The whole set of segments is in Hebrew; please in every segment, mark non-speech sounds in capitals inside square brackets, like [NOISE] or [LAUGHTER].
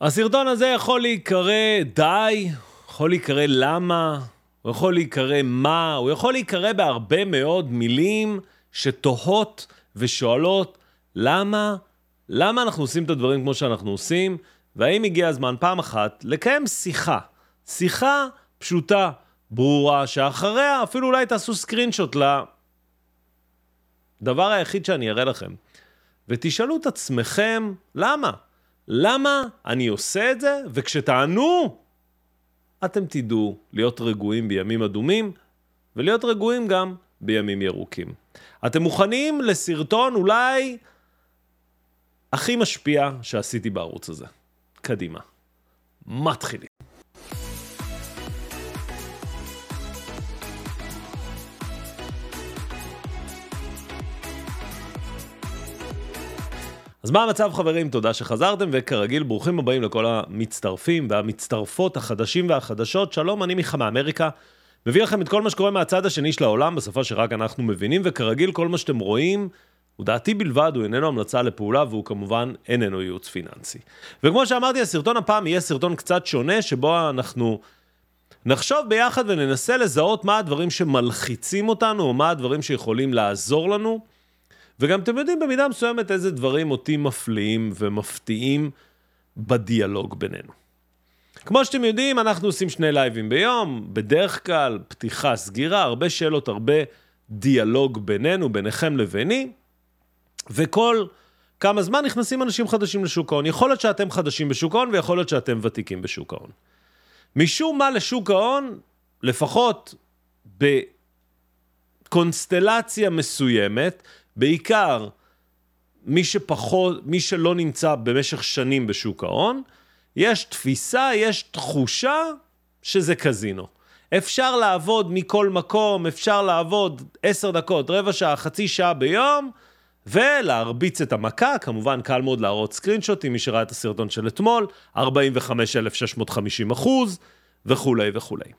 הסרטון הזה יכול להיקרא די, יכול להיקרא למה, הוא יכול להיקרא מה, הוא יכול להיקרא בהרבה מאוד מילים שתוהות ושואלות למה, למה אנחנו עושים את הדברים כמו שאנחנו עושים, והאם הגיע הזמן פעם אחת לקיים שיחה, שיחה פשוטה, ברורה, שאחריה אפילו אולי תעשו סקרינשוט לדבר היחיד שאני אראה לכם, ותשאלו את עצמכם למה. למה אני עושה את זה? וכשתענו, אתם תדעו להיות רגועים בימים אדומים, ולהיות רגועים גם בימים ירוקים. אתם מוכנים לסרטון אולי הכי משפיע שעשיתי בערוץ הזה. קדימה. מתחילים. אז מה המצב חברים? תודה שחזרתם, וכרגיל ברוכים הבאים לכל המצטרפים והמצטרפות החדשים והחדשות. שלום, אני מיכה מאמריקה. מביא לכם את כל מה שקורה מהצד השני של העולם, בשפה שרק אנחנו מבינים, וכרגיל כל מה שאתם רואים, הוא דעתי בלבד, הוא איננו המלצה לפעולה, והוא כמובן איננו ייעוץ פיננסי. וכמו שאמרתי, הסרטון הפעם יהיה סרטון קצת שונה, שבו אנחנו נחשוב ביחד וננסה לזהות מה הדברים שמלחיצים אותנו, או מה הדברים שיכולים לעזור לנו. וגם אתם יודעים במידה מסוימת איזה דברים אותי מפליאים ומפתיעים בדיאלוג בינינו. כמו שאתם יודעים, אנחנו עושים שני לייבים ביום, בדרך כלל פתיחה, סגירה, הרבה שאלות, הרבה דיאלוג בינינו, ביניכם לביני, וכל כמה זמן נכנסים אנשים חדשים לשוק ההון. יכול להיות שאתם חדשים בשוק ההון ויכול להיות שאתם ותיקים בשוק ההון. משום מה לשוק ההון, לפחות בקונסטלציה מסוימת, בעיקר מי שפחות, מי שלא נמצא במשך שנים בשוק ההון, יש תפיסה, יש תחושה שזה קזינו. אפשר לעבוד מכל מקום, אפשר לעבוד עשר דקות, רבע שעה, חצי שעה ביום, ולהרביץ את המכה, כמובן קל מאוד להראות סקרינשוטים, מי שראה את הסרטון של אתמול, 45,650 אחוז, וכולי וכולי.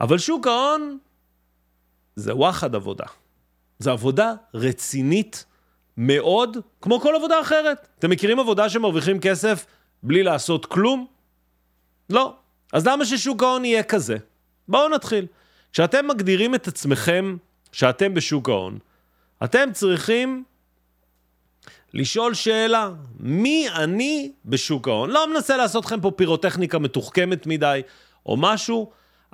אבל שוק ההון זה וואחד עבודה. זו עבודה רצינית מאוד, כמו כל עבודה אחרת. אתם מכירים עבודה שמרוויחים כסף בלי לעשות כלום? לא. אז למה ששוק ההון יהיה כזה? בואו נתחיל. כשאתם מגדירים את עצמכם שאתם בשוק ההון, אתם צריכים לשאול שאלה, מי אני בשוק ההון? לא מנסה לעשות לכם פה פירוטכניקה מתוחכמת מדי או משהו,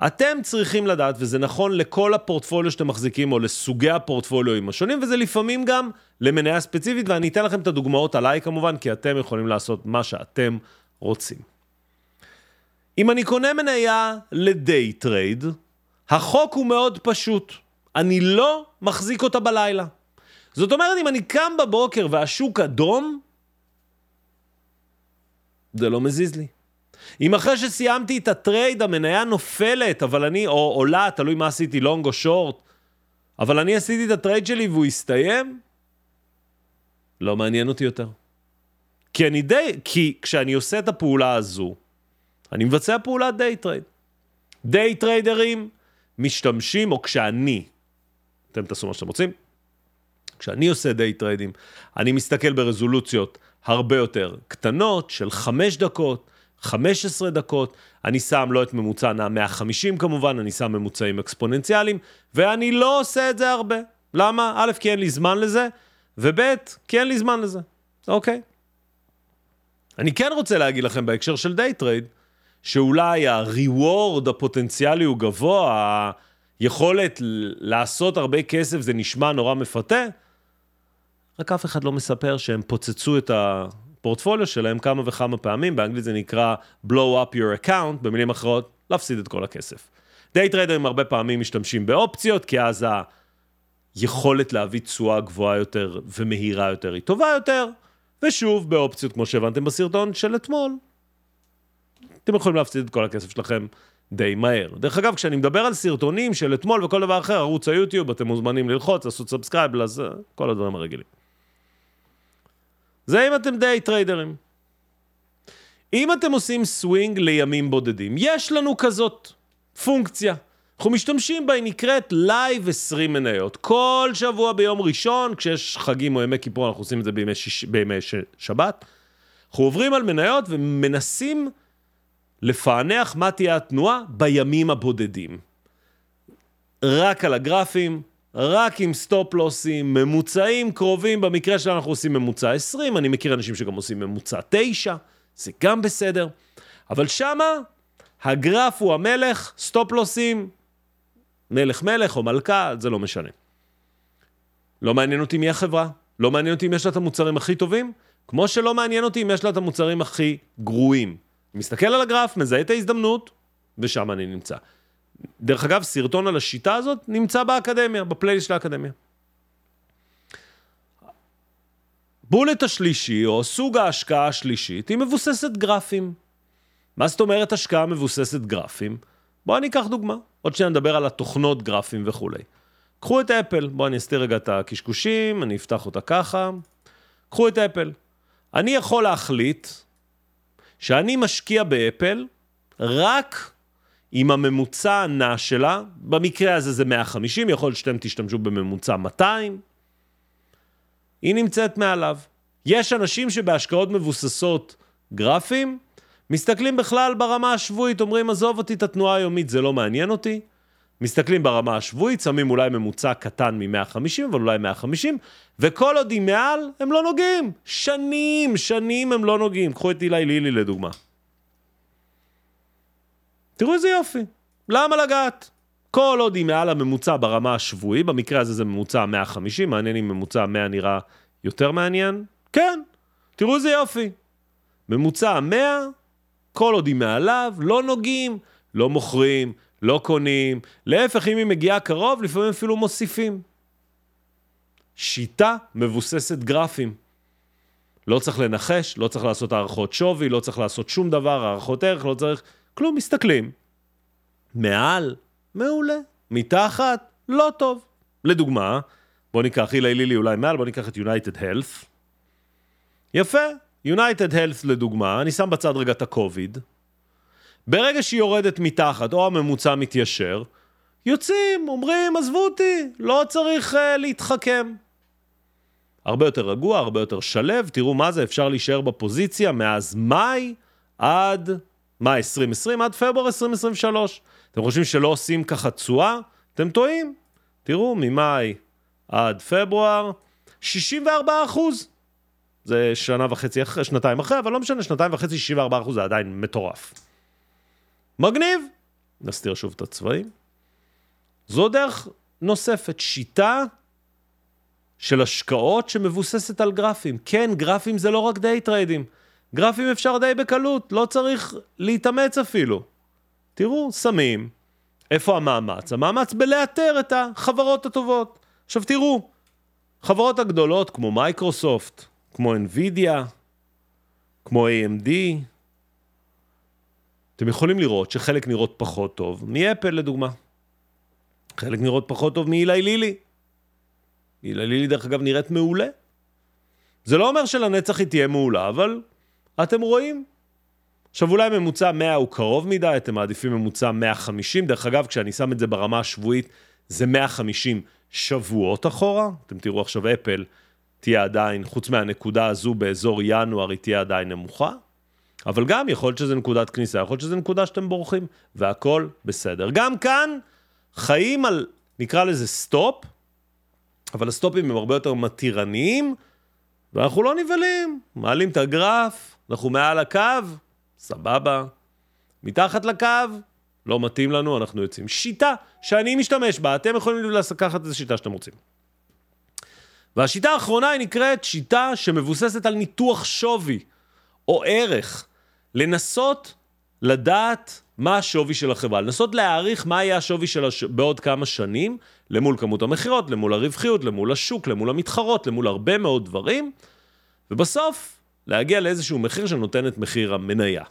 אתם צריכים לדעת, וזה נכון לכל הפורטפוליו שאתם מחזיקים, או לסוגי הפורטפוליואים השונים, וזה לפעמים גם למניה ספציפית, ואני אתן לכם את הדוגמאות עליי כמובן, כי אתם יכולים לעשות מה שאתם רוצים. אם אני קונה מניה ל day trade, החוק הוא מאוד פשוט. אני לא מחזיק אותה בלילה. זאת אומרת, אם אני קם בבוקר והשוק אדום, זה לא מזיז לי. אם אחרי שסיימתי את ה trade המניה נופלת, אבל אני, או עולה, תלוי מה עשיתי, long או short, אבל אני עשיתי את ה trade שלי והוא הסתיים, לא מעניין אותי יותר. כי אני day, כי כשאני עושה את הפעולה הזו, אני מבצע פעולת day trade. day טריידרים משתמשים, או כשאני, אתם תעשו מה שאתם רוצים, כשאני עושה day טריידים, אני מסתכל ברזולוציות הרבה יותר קטנות, של חמש דקות, 15 דקות, אני שם לא את ממוצע נע 150 כמובן, אני שם ממוצעים אקספוננציאליים, ואני לא עושה את זה הרבה. למה? א', כי אין לי זמן לזה, וב', כי אין לי זמן לזה, אוקיי? אני כן רוצה להגיד לכם בהקשר של day trade, שאולי ה-reward הפוטנציאלי הוא גבוה, היכולת לעשות הרבה כסף זה נשמע נורא מפתה, רק אף אחד לא מספר שהם פוצצו את ה... הפורטפוליו שלהם כמה וכמה פעמים, באנגלית זה נקרא blow up your account, במילים אחרות, להפסיד את כל הכסף. דיי טריידרים הרבה פעמים משתמשים באופציות, כי אז היכולת להביא תשואה גבוהה יותר ומהירה יותר היא טובה יותר, ושוב, באופציות, כמו שהבנתם בסרטון של אתמול, אתם יכולים להפסיד את כל הכסף שלכם די מהר. דרך אגב, כשאני מדבר על סרטונים של אתמול וכל דבר אחר, ערוץ היוטיוב, אתם מוזמנים ללחוץ, לעשות subscribe, לזה, כל הדברים הרגילים. זה אם אתם דיי טריידרים. אם אתם עושים סווינג לימים בודדים, יש לנו כזאת פונקציה. אנחנו משתמשים בה, היא נקראת live 20 מניות. כל שבוע ביום ראשון, כשיש חגים או ימי כיפור, אנחנו עושים את זה בימי, שיש, בימי ש... שבת. אנחנו עוברים על מניות ומנסים לפענח מה תהיה התנועה בימים הבודדים. רק על הגרפים, רק עם סטופ לוסים, ממוצעים קרובים, במקרה שלנו אנחנו עושים ממוצע 20, אני מכיר אנשים שגם עושים ממוצע 9, זה גם בסדר. אבל שמה הגרף הוא המלך, סטופ לוסים, מלך מלך או מלכה, זה לא משנה. לא מעניין אותי מי החברה, לא מעניין אותי אם יש לה את המוצרים הכי טובים, כמו שלא מעניין אותי אם יש לה את המוצרים הכי גרועים. מסתכל על הגרף, מזהה את ההזדמנות, ושם אני נמצא. דרך אגב, סרטון על השיטה הזאת נמצא באקדמיה, בפלייליסט של האקדמיה. בולט השלישי, או סוג ההשקעה השלישית, היא מבוססת גרפים. מה זאת אומרת השקעה מבוססת גרפים? בואו אני אקח דוגמה. עוד שניה נדבר על התוכנות גרפים וכולי. קחו את אפל, בואו אני אסתיר רגע את הקשקושים, אני אפתח אותה ככה. קחו את אפל. אני יכול להחליט שאני משקיע באפל רק עם הממוצע הנע שלה, במקרה הזה זה 150, יכול להיות שאתם תשתמשו בממוצע 200, היא נמצאת מעליו. יש אנשים שבהשקעות מבוססות גרפים, מסתכלים בכלל ברמה השבועית, אומרים, עזוב אותי את התנועה היומית, זה לא מעניין אותי. מסתכלים ברמה השבועית, שמים אולי ממוצע קטן מ-150, אבל אולי 150, וכל עוד היא מעל, הם לא נוגעים. שנים, שנים הם לא נוגעים. קחו את אילי לילי לדוגמה. תראו איזה יופי. למה לגעת? כל עוד היא מעל הממוצע ברמה השבועי, במקרה הזה זה ממוצע 150, מעניין אם ממוצע 100 נראה יותר מעניין? כן, תראו איזה יופי. ממוצע 100, כל עוד היא מעליו, לא נוגעים, לא מוכרים, לא קונים, להפך, אם היא מגיעה קרוב, לפעמים אפילו מוסיפים. שיטה מבוססת גרפים. לא צריך לנחש, לא צריך לעשות הערכות שווי, לא צריך לעשות שום דבר, הערכות ערך, לא צריך כלום, מסתכלים. מעל, מעולה. מתחת, לא טוב. לדוגמה, בוא ניקח, הילה לילי אולי מעל, בוא ניקח את United Health. יפה, United Health לדוגמה, אני שם בצד רגע את הקוביד. ברגע שהיא יורדת מתחת, או הממוצע מתיישר, יוצאים, אומרים, עזבו אותי, לא צריך uh, להתחכם. הרבה יותר רגוע, הרבה יותר שלב, תראו מה זה, אפשר להישאר בפוזיציה מאז מאי עד מאי 2020 עד פברואר 2023. אתם חושבים שלא עושים ככה תשואה? אתם טועים. תראו, ממאי עד פברואר, 64 אחוז. זה שנה וחצי אחרי, שנתיים אחרי, אבל לא משנה, שנתיים וחצי, 64 אחוז זה עדיין מטורף. מגניב. נסתיר שוב את הצבעים. זו דרך נוספת, שיטה של השקעות שמבוססת על גרפים. כן, גרפים זה לא רק דיי טריידים. גרפים אפשר די בקלות, לא צריך להתאמץ אפילו. תראו, שמים. איפה המאמץ? המאמץ בלאתר את החברות הטובות. עכשיו תראו, חברות הגדולות כמו מייקרוסופט, כמו NVIDIA, כמו AMD, אתם יכולים לראות שחלק נראות פחות טוב מאפל לדוגמה. חלק נראות פחות טוב מאילי לילי. אילי לילי דרך אגב נראית מעולה. זה לא אומר שלנצח היא תהיה מעולה, אבל אתם רואים? עכשיו אולי ממוצע 100 הוא קרוב מדי, אתם מעדיפים ממוצע 150, דרך אגב כשאני שם את זה ברמה השבועית זה 150 שבועות אחורה, אתם תראו עכשיו אפל תהיה עדיין, חוץ מהנקודה הזו באזור ינואר היא תהיה עדיין נמוכה, אבל גם יכול להיות שזה נקודת כניסה, יכול להיות שזה נקודה שאתם בורחים, והכל בסדר. גם כאן חיים על, נקרא לזה סטופ, אבל הסטופים הם הרבה יותר מתירניים, ואנחנו לא נבהלים, מעלים את הגרף, אנחנו מעל הקו, סבבה. מתחת לקו, לא מתאים לנו, אנחנו יוצאים. שיטה שאני משתמש בה, אתם יכולים לקחת איזה שיטה שאתם רוצים. והשיטה האחרונה היא נקראת שיטה שמבוססת על ניתוח שווי או ערך. לנסות לדעת מה השווי של החברה, לנסות להעריך מה יהיה השווי שלה הש... בעוד כמה שנים, למול כמות המכירות, למול הרווחיות, למול השוק, למול המתחרות, למול הרבה מאוד דברים, ובסוף להגיע לאיזשהו מחיר שנותן את מחיר המניה.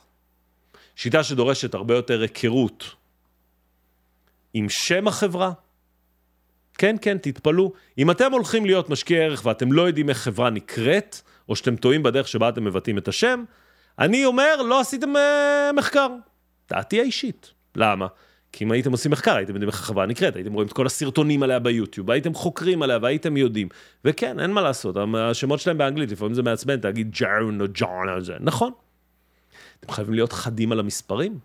שיטה שדורשת הרבה יותר היכרות עם שם החברה. כן, כן, תתפלאו. אם אתם הולכים להיות משקיעי ערך ואתם לא יודעים איך חברה נקראת, או שאתם טועים בדרך שבה אתם מבטאים את השם, אני אומר, לא עשיתם uh, מחקר. דעתי האישית. למה? כי אם הייתם עושים מחקר, הייתם יודעים איך החברה נקראת, הייתם רואים את כל הסרטונים עליה ביוטיוב, הייתם חוקרים עליה והייתם יודעים. וכן, אין מה לעשות, השמות שלהם באנגלית, לפעמים זה מעצבן, תגיד ג'ארן או ג'ון או זה, נכון. אתם חייבים להיות חדים על המספרים.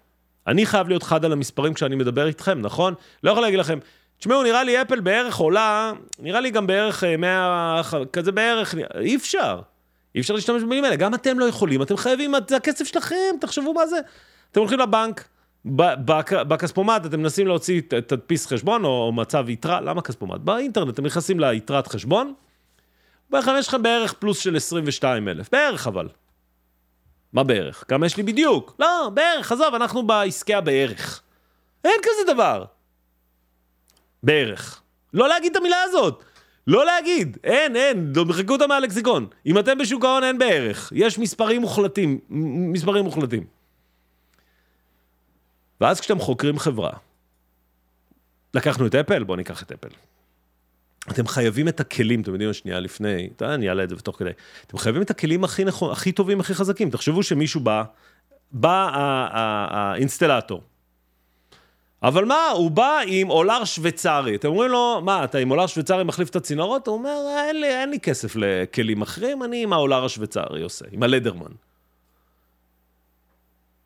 אני חייב להיות חד על המספרים כשאני מדבר איתכם, נכון? לא יכול להגיד לכם, תשמעו, נראה לי אפל בערך עולה, נראה לי גם בערך 100, אה, כזה בערך, אי אפשר. אי אפשר להשתמש במילים האלה, גם אתם לא יכולים, אתם חייבים, זה הכסף שלכם, תחשבו מה זה. אתם הולכים לבנק, בכספומט אתם מנסים להוציא תדפיס חשבון או מצב יתרה, למה כספומט? באינטרנט אתם נכנסים ליתרת חשבון, בערך יש לכם בערך פלוס של 22 אלף, בערך אבל. מה בערך? כמה יש לי בדיוק? לא, בערך, עזוב, אנחנו בעסקי הבערך. אין כזה דבר. בערך. לא להגיד את המילה הזאת. לא להגיד, אין, אין, מחקו אותה מהלקסיקון. אם אתם בשוק ההון אין בערך, יש מספרים מוחלטים, מספרים מוחלטים. ואז כשאתם חוקרים חברה, לקחנו את אפל, בואו ניקח את אפל. אתם חייבים את הכלים, אתם יודעים, שנייה לפני, אני אעלה את זה בתוך כדי, אתם חייבים את הכלים הכי נכון, הכי טובים, הכי חזקים. תחשבו שמישהו בא, בא האינסטלטור, אבל מה, הוא בא עם אולר שוויצרי, אתם אומרים לו, מה, אתה עם אולר שוויצרי מחליף את הצינורות? הוא אומר, אין לי, אין לי כסף לכלים אחרים, אני עם האולר השוויצרי עושה, עם הלדרמן.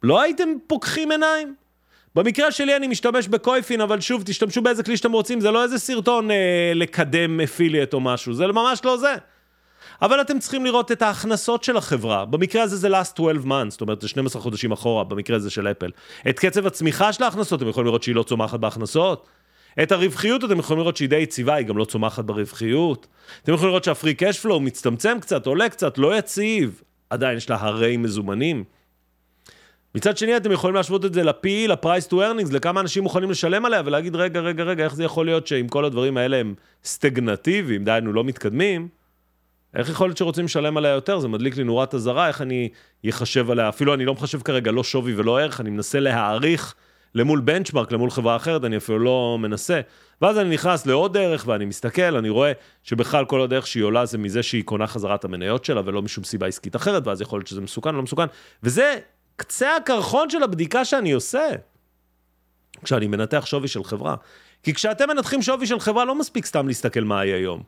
לא הייתם פוקחים עיניים? במקרה שלי אני משתמש בקויפין, אבל שוב, תשתמשו באיזה כלי שאתם רוצים, זה לא איזה סרטון אה, לקדם אפיליאט או משהו, זה ממש לא זה. אבל אתם צריכים לראות את ההכנסות של החברה. במקרה הזה זה last 12 months, זאת אומרת, זה 12 חודשים אחורה, במקרה הזה של אפל. את קצב הצמיחה של ההכנסות, אתם יכולים לראות שהיא לא צומחת בהכנסות. את הרווחיות אתם יכולים לראות שהיא די יציבה, היא גם לא צומחת ברווחיות. אתם יכולים לראות שהפרי קש פלואו מצטמצם קצת, עולה קצת, לא יציב. עדיין יש לה הרי מזומנים. מצד שני, אתם יכולים להשוות את זה ל-PE, ל-Price to Earnings, לכמה אנשים מוכנים לשלם עליה, ולהגיד, רגע, רגע, רגע, איך זה יכול להיות שאם כל הדברים האלה הם סטגנטיביים, דהיינו לא מתקדמים, איך יכול להיות שרוצים לשלם עליה יותר? זה מדליק לי נורת אזהרה, איך אני אחשב עליה, אפילו אני לא מחשב כרגע לא שווי ולא ערך, אני מנסה להעריך למול בנצ'מרק, למול חברה אחרת, אני אפילו לא מנסה. ואז אני נכנס לעוד ערך ואני מסתכל, אני רואה שבכלל כל עוד ערך שהיא עולה זה מזה שהיא קונה חזרה את המניות שלה ולא משום סיבה עסקית אחרת, ואז יכול להיות שזה מסוכן, לא מסוכן. וזה קצה הקרחון של הבדיקה שאני עושה. כשאני מנתח שווי של חברה. כי כשאתם מנתחים שווי של חברה, לא מספיק סתם להסתכל מה היא היום.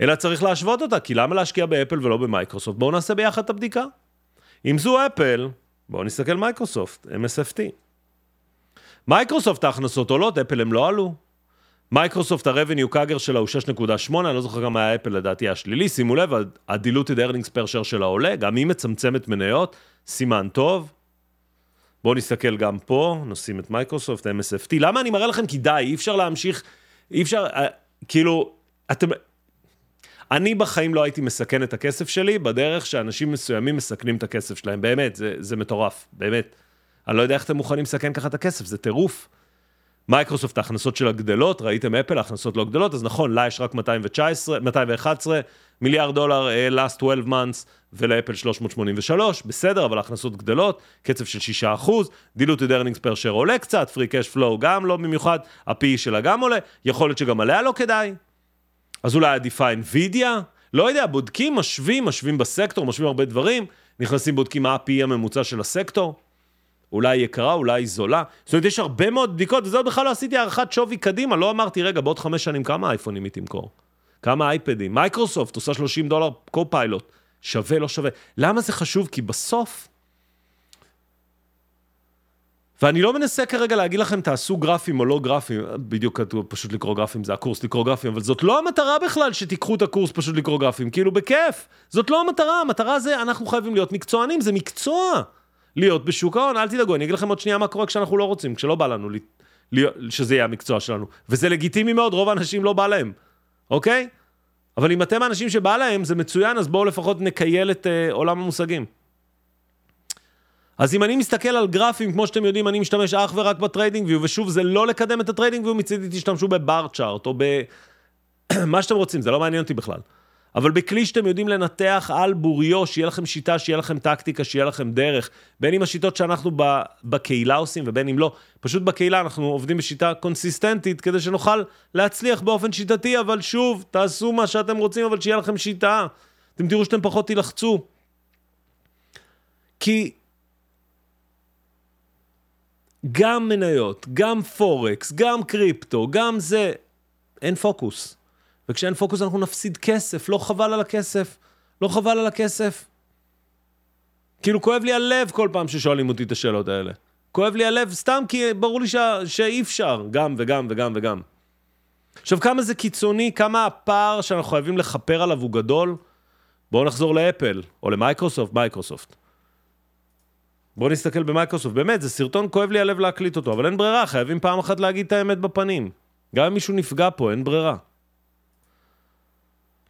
אלא צריך להשוות אותה, כי למה להשקיע באפל ולא במייקרוסופט? בואו נעשה ביחד את הבדיקה. אם זו אפל, בואו נסתכל מייקרוסופט, MSFT. מייקרוסופט ההכנסות עולות, אפל הם לא עלו. מייקרוסופט ה-revenue CAGR שלה הוא 6.8, אני לא זוכר גם מה היה אפל לדעתי השלילי, שימו לב, ה-diluted earnings per share שלה עולה, גם היא מצמצמת מניות, סימן טוב. בואו נסתכל גם פה, נשים את מייקרוסופט, MSFT. למה אני מראה לכם? כי די, אי אפשר להמשיך, אי אפשר, אה, כאילו, אתם, אני בחיים לא הייתי מסכן את הכסף שלי בדרך שאנשים מסוימים מסכנים את הכסף שלהם, באמת, זה, זה מטורף, באמת. אני לא יודע איך אתם מוכנים לסכן ככה את הכסף, זה טירוף. מייקרוסופט, ההכנסות שלה גדלות, ראיתם אפל, ההכנסות לא גדלות, אז נכון, לה יש רק 219, 211 מיליארד דולר uh, last 12 months, ולאפל 383, בסדר, אבל ההכנסות גדלות, קצב של 6 אחוז, diluted earnings per share עולה קצת, free cash flow גם לא במיוחד, ה-PE שלה גם עולה, יכול להיות שגם עליה לא כדאי, אז אולי עדיפה NVIDIA? לא יודע, בודקים, משווים, משווים בסקטור, משווים הרבה דברים, נכנסים, בודקים מה ה-PE הממוצע של הסקטור. אולי יקרה, אולי זולה. זאת אומרת, יש הרבה מאוד בדיקות, וזה עוד בכלל לא עשיתי הערכת שווי קדימה, לא אמרתי, רגע, בעוד חמש שנים כמה אייפונים היא תמכור? כמה אייפדים? מייקרוסופט עושה 30 דולר Copilot. שווה, לא שווה. למה זה חשוב? כי בסוף, ואני לא מנסה כרגע להגיד לכם תעשו גרפים או לא גרפים, בדיוק כתוב פשוט לקרוא גרפים, זה הקורס לקרוא גרפים, אבל זאת לא המטרה בכלל שתיקחו את הקורס פשוט לקרוא גרפים, כאילו בכיף, זאת לא המטרה, המטרה זה אנחנו חייבים להיות מקצוענים, זה מקצוע. להיות בשוק ההון, אל תדאגו, אני אגיד לכם עוד שנייה מה קורה כשאנחנו לא רוצים, כשלא בא לנו שזה יהיה המקצוע שלנו. וזה לגיטימי מאוד, רוב האנשים לא בא להם, אוקיי? אבל אם אתם האנשים שבא להם, זה מצוין, אז בואו לפחות נכייל את uh, עולם המושגים. אז אם אני מסתכל על גרפים, כמו שאתם יודעים, אני משתמש אך ורק ב TradingView, ושוב, זה לא לקדם את ה TradingView, מצידי תשתמשו ב Barchart, או במה [CLEARS THROAT] שאתם רוצים, זה לא מעניין אותי בכלל. אבל בכלי שאתם יודעים לנתח על בוריו, שיהיה לכם שיטה, שיהיה לכם טקטיקה, שיהיה לכם דרך, בין אם השיטות שאנחנו בקהילה עושים ובין אם לא, פשוט בקהילה אנחנו עובדים בשיטה קונסיסטנטית כדי שנוכל להצליח באופן שיטתי, אבל שוב, תעשו מה שאתם רוצים, אבל שיהיה לכם שיטה. אתם תראו שאתם פחות תילחצו. כי גם מניות, גם פורקס, גם קריפטו, גם זה, אין פוקוס. וכשאין פוקוס אנחנו נפסיד כסף, לא חבל על הכסף, לא חבל על הכסף. כאילו כואב לי הלב כל פעם ששואלים אותי את השאלות האלה. כואב לי הלב סתם כי ברור לי ש... שאי אפשר, גם וגם וגם וגם. עכשיו, כמה זה קיצוני, כמה הפער שאנחנו חייבים לכפר עליו הוא גדול? בואו נחזור לאפל, או למייקרוסופט, מייקרוסופט. בואו נסתכל במייקרוסופט, באמת, זה סרטון כואב לי הלב להקליט אותו, אבל אין ברירה, חייבים פעם אחת להגיד את האמת בפנים. גם אם מישהו נפגע פה, אין ברירה.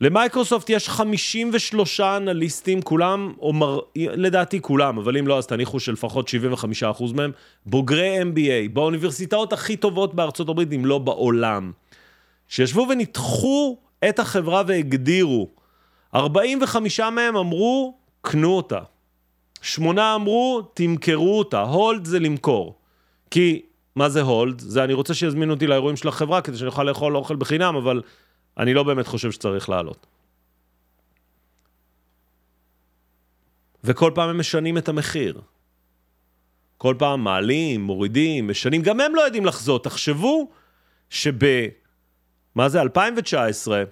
למייקרוסופט יש 53 אנליסטים, כולם, או מר... לדעתי כולם, אבל אם לא, אז תניחו שלפחות 75% מהם, בוגרי MBA, באוניברסיטאות הכי טובות בארצות הברית, אם לא בעולם, שישבו וניתחו את החברה והגדירו. 45 מהם אמרו, קנו אותה. שמונה אמרו, תמכרו אותה. הולד זה למכור. כי, מה זה הולד? זה אני רוצה שיזמינו אותי לאירועים של החברה כדי שאני אוכל לאכול אוכל בחינם, אבל אני לא באמת חושב שצריך לעלות. וכל פעם הם משנים את המחיר. כל פעם מעלים, מורידים, משנים, גם הם לא יודעים לחזות. תחשבו שב... מה זה? 2019,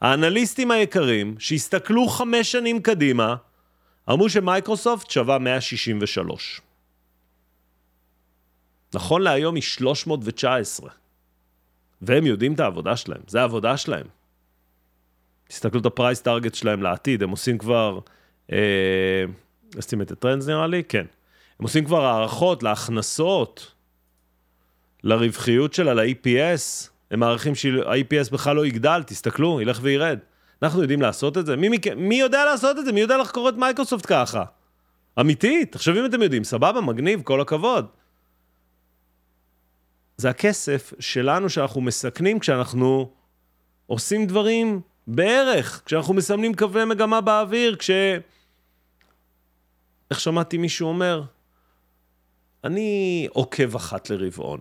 האנליסטים היקרים, שהסתכלו חמש שנים קדימה, אמרו שמייקרוסופט שווה 163. נכון להיום היא 319. והם יודעים את העבודה שלהם, זה העבודה שלהם. תסתכלו את ה price target שלהם לעתיד, הם עושים כבר, אה, את ה trends נראה לי? כן. הם עושים כבר הערכות להכנסות, לרווחיות שלה, ל-EPS, הם מעריכים שה-EPS בכלל לא יגדל, תסתכלו, ילך וירד. אנחנו יודעים לעשות את זה? מי, מי, מי יודע לעשות את זה? מי יודע לחקור את מייקרוסופט ככה? אמיתית, עכשיו אם אתם יודעים, סבבה, מגניב, כל הכבוד. זה הכסף שלנו שאנחנו מסכנים כשאנחנו עושים דברים בערך, כשאנחנו מסמנים קווי מגמה באוויר, כש... איך שמעתי מישהו אומר? אני עוקב אחת לרבעון.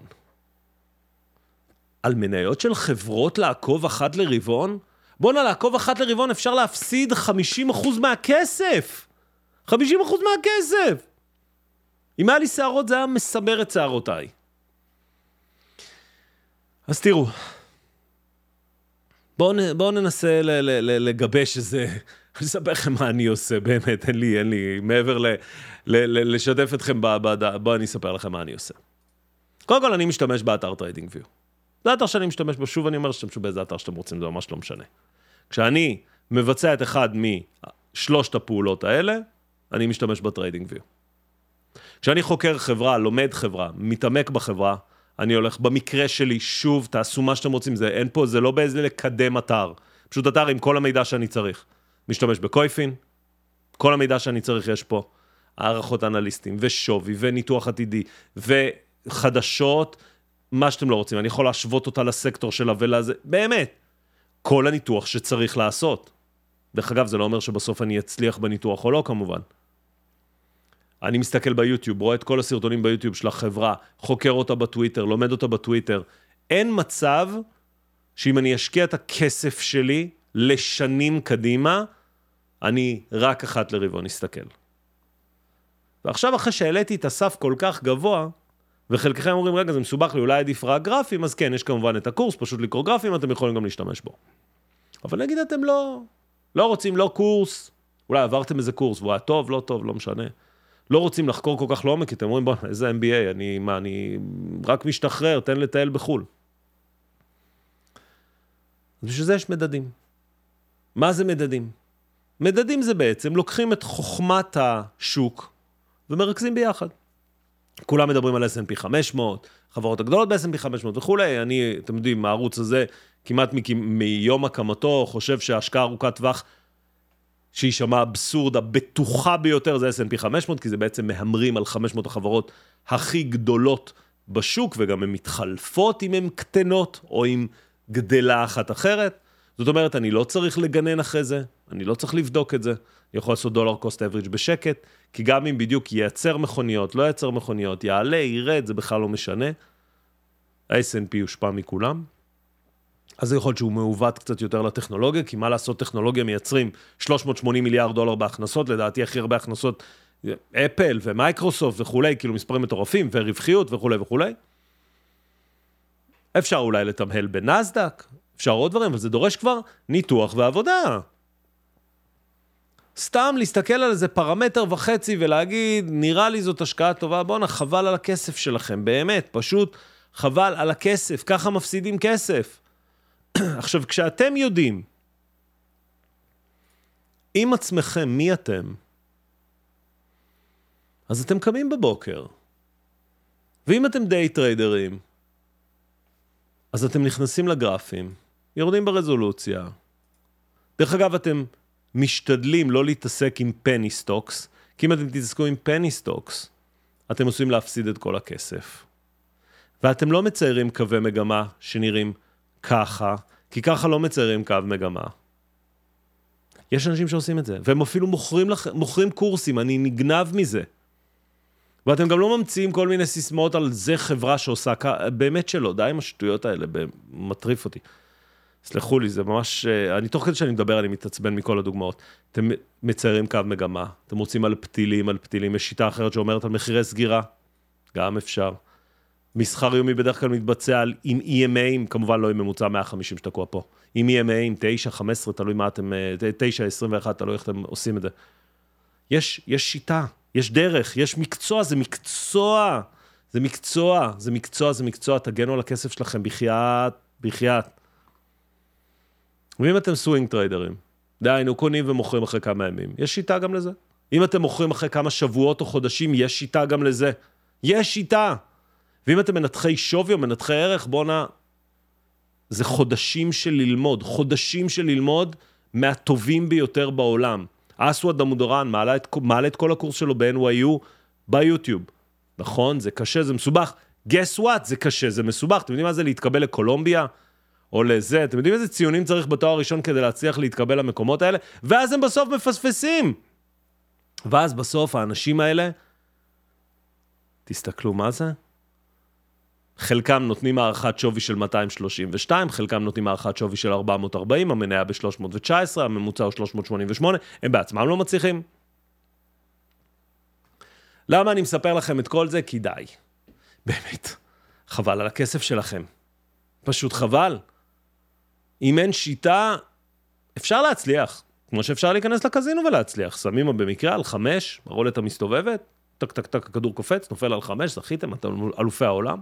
על מניות של חברות לעקוב אחת לרבעון? בואנה, לעקוב אחת לרבעון אפשר להפסיד 50% מהכסף! 50% מהכסף! אם היה לי שערות זה היה מסמר את שערותיי. אז תראו, בואו בוא ננסה ל, ל, ל, לגבש איזה... אני אספר לכם מה אני עושה, באמת, אין לי, אין לי, מעבר ל, ל, ל, לשתף אתכם, בואו אני אספר לכם מה אני עושה. קודם כל, אני משתמש באתר TradingView. זה אתר שאני משתמש בו, שוב אני אומר, שתמשו באיזה אתר שאתם רוצים, זה ממש לא משנה. כשאני מבצע את אחד משלושת הפעולות האלה, אני משתמש ב TradingView. כשאני חוקר חברה, לומד חברה, מתעמק בחברה, אני הולך, במקרה שלי, שוב, תעשו מה שאתם רוצים, זה אין פה, זה לא באיזה לקדם אתר. פשוט אתר עם כל המידע שאני צריך. משתמש ב Koyfin, כל המידע שאני צריך יש פה. הערכות אנליסטים, ושווי, וניתוח עתידי, וחדשות, מה שאתם לא רוצים. אני יכול להשוות אותה לסקטור שלה ולזה, באמת. כל הניתוח שצריך לעשות. דרך אגב, זה לא אומר שבסוף אני אצליח בניתוח או לא, כמובן. אני מסתכל ביוטיוב, רואה את כל הסרטונים ביוטיוב של החברה, חוקר אותה בטוויטר, לומד אותה בטוויטר. אין מצב שאם אני אשקיע את הכסף שלי לשנים קדימה, אני רק אחת לרבעון אסתכל. ועכשיו, אחרי שהעליתי את הסף כל כך גבוה, וחלקכם אומרים, רגע, זה מסובך לי, אולי עדיף רק גרפים, אז כן, יש כמובן את הקורס, פשוט לקרוא גרפים, אתם יכולים גם להשתמש בו. אבל נגיד אתם לא, לא רוצים לא קורס, אולי עברתם איזה קורס והוא היה טוב, לא טוב, לא משנה. לא רוצים לחקור כל כך לעומק, כי אתם אומרים, בוא, איזה MBA, אני, מה, אני רק משתחרר, תן לטייל בחו"ל. אז בשביל זה יש מדדים. מה זה מדדים? מדדים זה בעצם, לוקחים את חוכמת השוק ומרכזים ביחד. כולם מדברים על S&P 500, חברות הגדולות ב-S&P 500 וכולי. אני, אתם יודעים, הערוץ הזה, כמעט מיום הקמתו, חושב שהשקעה ארוכת טווח שהיא שמה אבסורד הבטוחה ביותר זה S&P 500, כי זה בעצם מהמרים על 500 החברות הכי גדולות בשוק, וגם הן מתחלפות אם הן קטנות, או אם גדלה אחת אחרת. זאת אומרת, אני לא צריך לגנן אחרי זה, אני לא צריך לבדוק את זה. אני יכול לעשות דולר קוסט אבריג' בשקט, כי גם אם בדיוק ייצר מכוניות, לא ייצר מכוניות, יעלה, ירד, זה בכלל לא משנה. ה-S&P יושפע מכולם. אז יכול להיות שהוא מעוות קצת יותר לטכנולוגיה, כי מה לעשות, טכנולוגיה מייצרים 380 מיליארד דולר בהכנסות, לדעתי הכי הרבה הכנסות אפל ומייקרוסופט וכולי, כאילו מספרים מטורפים, ורווחיות וכולי וכולי. אפשר אולי לתמהל בנסדק, אפשר עוד דברים, אבל זה דורש כבר ניתוח ועבודה. סתם להסתכל על איזה פרמטר וחצי ולהגיד, נראה לי זאת השקעה טובה, בואנה, חבל על הכסף שלכם, באמת, פשוט חבל על הכסף, ככה מפסידים כסף. [CLEARS THROAT] עכשיו, כשאתם יודעים עם עצמכם מי אתם, אז אתם קמים בבוקר. ואם אתם day טריידרים, אז אתם נכנסים לגרפים, יורדים ברזולוציה. דרך אגב, אתם משתדלים לא להתעסק עם penny stocks, כי אם אתם תתעסקו עם penny stocks, אתם עושים להפסיד את כל הכסף. ואתם לא מציירים קווי מגמה שנראים ככה, כי ככה לא מציירים קו מגמה. יש אנשים שעושים את זה, והם אפילו מוכרים, לח... מוכרים קורסים, אני נגנב מזה. ואתם גם לא ממציאים כל מיני סיסמאות על זה חברה שעושה, באמת שלא, די עם השטויות האלה, מטריף אותי. סלחו לי, זה ממש, אה, אני תוך כדי שאני מדבר, אני מתעצבן מכל הדוגמאות. אתם מציירים קו מגמה, אתם רוצים על פתילים, על פתילים, יש שיטה אחרת שאומרת על מחירי סגירה, גם אפשר. מסחר יומי בדרך כלל מתבצע עם EMA, כמובן לא עם ממוצע 150 שתקוע פה. עם EMA, עם 9, 15, תלוי מה אתם, 9, אה, 21, תלוי איך אתם עושים את זה. יש, יש שיטה, יש דרך, יש מקצוע, זה מקצוע. זה מקצוע, זה מקצוע, זה מקצוע, תגנו על הכסף שלכם, בחייאת, בחייאת. ואם אתם סווינג טריידרים, דהיינו, קונים ומוכרים אחרי כמה ימים, יש שיטה גם לזה. אם אתם מוכרים אחרי כמה שבועות או חודשים, יש שיטה גם לזה. יש שיטה. ואם אתם מנתחי שווי או מנתחי ערך, בואנה, זה חודשים של ללמוד, חודשים של ללמוד מהטובים ביותר בעולם. אסוואת' דמודרן מעלה את, מעלה את כל הקורס שלו ב-NYU ביוטיוב. נכון, זה קשה, זה מסובך. guess what, זה קשה, זה מסובך. אתם יודעים מה זה להתקבל לקולומביה? או לזה, אתם יודעים איזה ציונים צריך בתואר הראשון כדי להצליח להתקבל למקומות האלה? ואז הם בסוף מפספסים. ואז בסוף האנשים האלה, תסתכלו מה זה? חלקם נותנים הערכת שווי של 232, חלקם נותנים הערכת שווי של 440, המניה ב-319, הממוצע הוא 388, הם בעצמם לא מצליחים. למה אני מספר לכם את כל זה? כי די. באמת, חבל על הכסף שלכם. פשוט חבל. אם אין שיטה, אפשר להצליח. כמו שאפשר להיכנס לקזינו ולהצליח. שמים במקרה על חמש, הרולת המסתובבת, טק טק טק, הכדור קופץ, נופל על חמש, זכיתם, אתם אלופי העולם.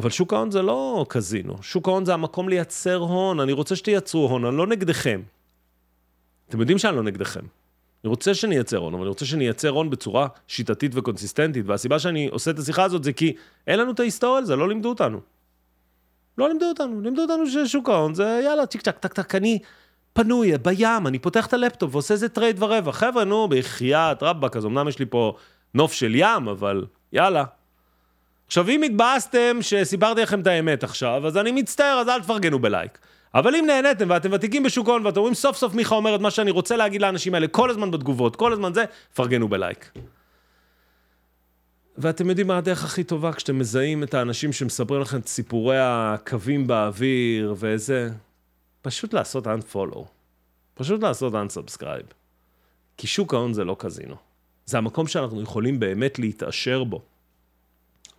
אבל שוק ההון זה לא קזינו, שוק ההון זה המקום לייצר הון, אני רוצה שתייצרו הון, אני לא נגדכם. אתם יודעים שאני לא נגדכם. אני רוצה שנייצר הון, אבל אני רוצה שנייצר הון בצורה שיטתית וקונסיסטנטית, והסיבה שאני עושה את השיחה הזאת זה כי אין לנו את ההיסטוריה לזה, לא לימדו אותנו. לא לימדו אותנו, לימדו אותנו ששוק ההון זה יאללה, צ'יק צ'אק, טק טק, אני פנוי, בים, אני פותח את הלפטופ ועושה איזה trade ורבע. חבר'ה, נו, בחייאת רבאק, אז אמנם יש לי פה נוף של ים, אבל יאללה, עכשיו, אם התבאסתם שסיפרתי לכם את האמת עכשיו, אז אני מצטער, אז אל תפרגנו בלייק. אבל אם נהניתם ואתם ותיקים בשוק ההון ואתם אומרים סוף סוף מיכה אומר את מה שאני רוצה להגיד לאנשים האלה כל הזמן בתגובות, כל הזמן זה, פרגנו בלייק. ואתם יודעים מה הדרך הכי טובה כשאתם מזהים את האנשים שמספרים לכם את סיפורי הקווים באוויר וזה? פשוט לעשות unfollow. פשוט לעשות unsubscribe. כי שוק ההון זה לא קזינו. זה המקום שאנחנו יכולים באמת להתעשר בו.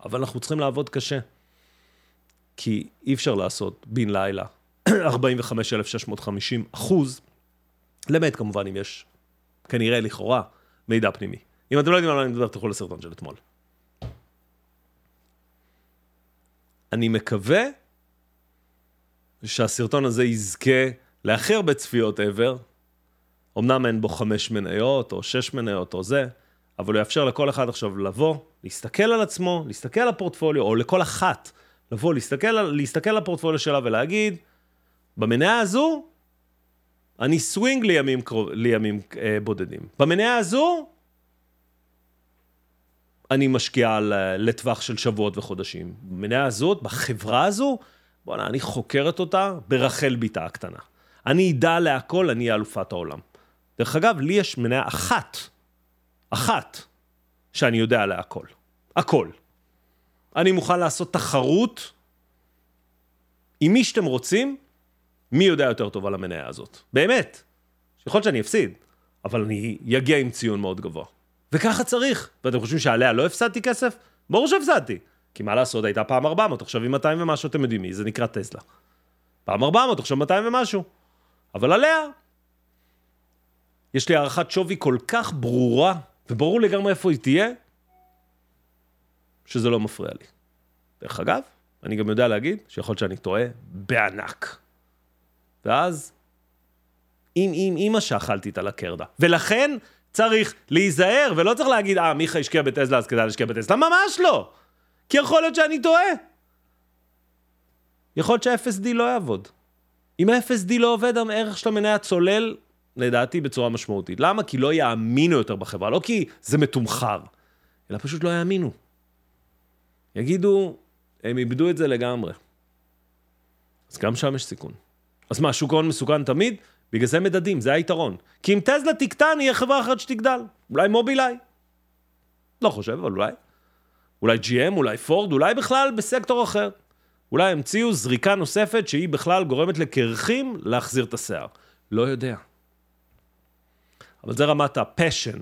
אבל אנחנו צריכים לעבוד קשה. כי אי אפשר לעשות בן לילה [CLEARS THROAT] 45,650 אחוז, למעט כמובן אם יש, כנראה לכאורה, מידע פנימי. אם אתם לא יודעים על מה אני מדבר, תלכו לסרטון של אתמול. אני מקווה שהסרטון הזה יזכה להכי הרבה צפיות ever. אמנם אין בו חמש מניות או שש מניות או זה, אבל הוא יאפשר לכל אחד עכשיו לבוא, להסתכל על עצמו, להסתכל על הפורטפוליו, או לכל אחת, לבוא, להסתכל, להסתכל על הפורטפוליו שלה ולהגיד, במניה הזו, אני סווינג לימים, לימים אה, בודדים. במניה הזו, אני משקיע לטווח של שבועות וחודשים. במניה הזאת, בחברה הזו, בוא'נה, אני חוקרת אותה ברחל ביתה הקטנה. אני אדע להכל, אני אהיה אלופת העולם. דרך אגב, לי יש מניה אחת אחת שאני יודע עליה הכל. הכל. אני מוכן לעשות תחרות עם מי שאתם רוצים, מי יודע יותר טוב על המניה הזאת. באמת. יכול להיות שאני אפסיד, אבל אני אגיע עם ציון מאוד גבוה. וככה צריך. ואתם חושבים שעליה לא הפסדתי כסף? ברור שהפסדתי. כי מה לעשות, הייתה פעם 400, עכשיו היא 200 ומשהו, אתם יודעים מי, זה נקרא טסלה. פעם 400, עכשיו 200 ומשהו. אבל עליה, יש לי הערכת שווי כל כך ברורה, וברור לגמרי איפה היא תהיה, שזה לא מפריע לי. דרך אגב, אני גם יודע להגיד שיכול להיות שאני טועה בענק. ואז, עם עם אימא שאכלתי את הלקרדה. ולכן צריך להיזהר, ולא צריך להגיד, אה, מיכה השקיע בטסלה, אז כדאי להשקיע בטסלה. ממש לא! כי יכול להיות שאני טועה. יכול להיות שה-FSD לא יעבוד. אם ה-FSD לא עובד, הערך של המניה צולל, לדעתי, בצורה משמעותית. למה? כי לא יאמינו יותר בחברה. לא כי זה מתומחר, אלא פשוט לא יאמינו. יגידו, הם איבדו את זה לגמרי. אז גם שם יש סיכון. אז מה, שוק ההון מסוכן תמיד? בגלל זה מדדים, זה היתרון. כי אם טזלה תקטן, יהיה חברה אחרת שתגדל. אולי מובילאיי. לא חושב, אבל אולי. אולי GM, אולי פורד, אולי בכלל בסקטור אחר. אולי המציאו זריקה נוספת שהיא בכלל גורמת לקרחים להחזיר את השיער. לא יודע. אבל זה רמת הפשן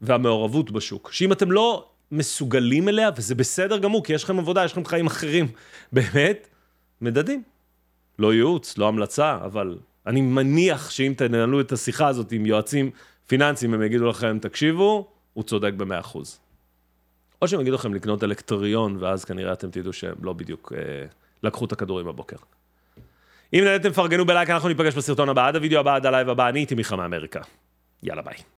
והמעורבות בשוק. שאם אתם לא מסוגלים אליה, וזה בסדר גמור, כי יש לכם עבודה, יש לכם חיים אחרים, [LAUGHS] באמת, מדדים. לא ייעוץ, לא המלצה, אבל אני מניח שאם תנהלו את השיחה הזאת עם יועצים פיננסיים, הם יגידו לכם, תקשיבו, הוא צודק במאה אחוז. או שהם יגידו לכם לקנות אלקטריון, ואז כנראה אתם תדעו שהם לא בדיוק אה, לקחו את הכדורים בבוקר. אם נהנתם, פרגנו בלייק, אנחנו ניפגש בסרטון הבא, עד הוידאו הבא, עד הלייב הבא, אני הייתי מיכה מאמריקה. יאללה ביי.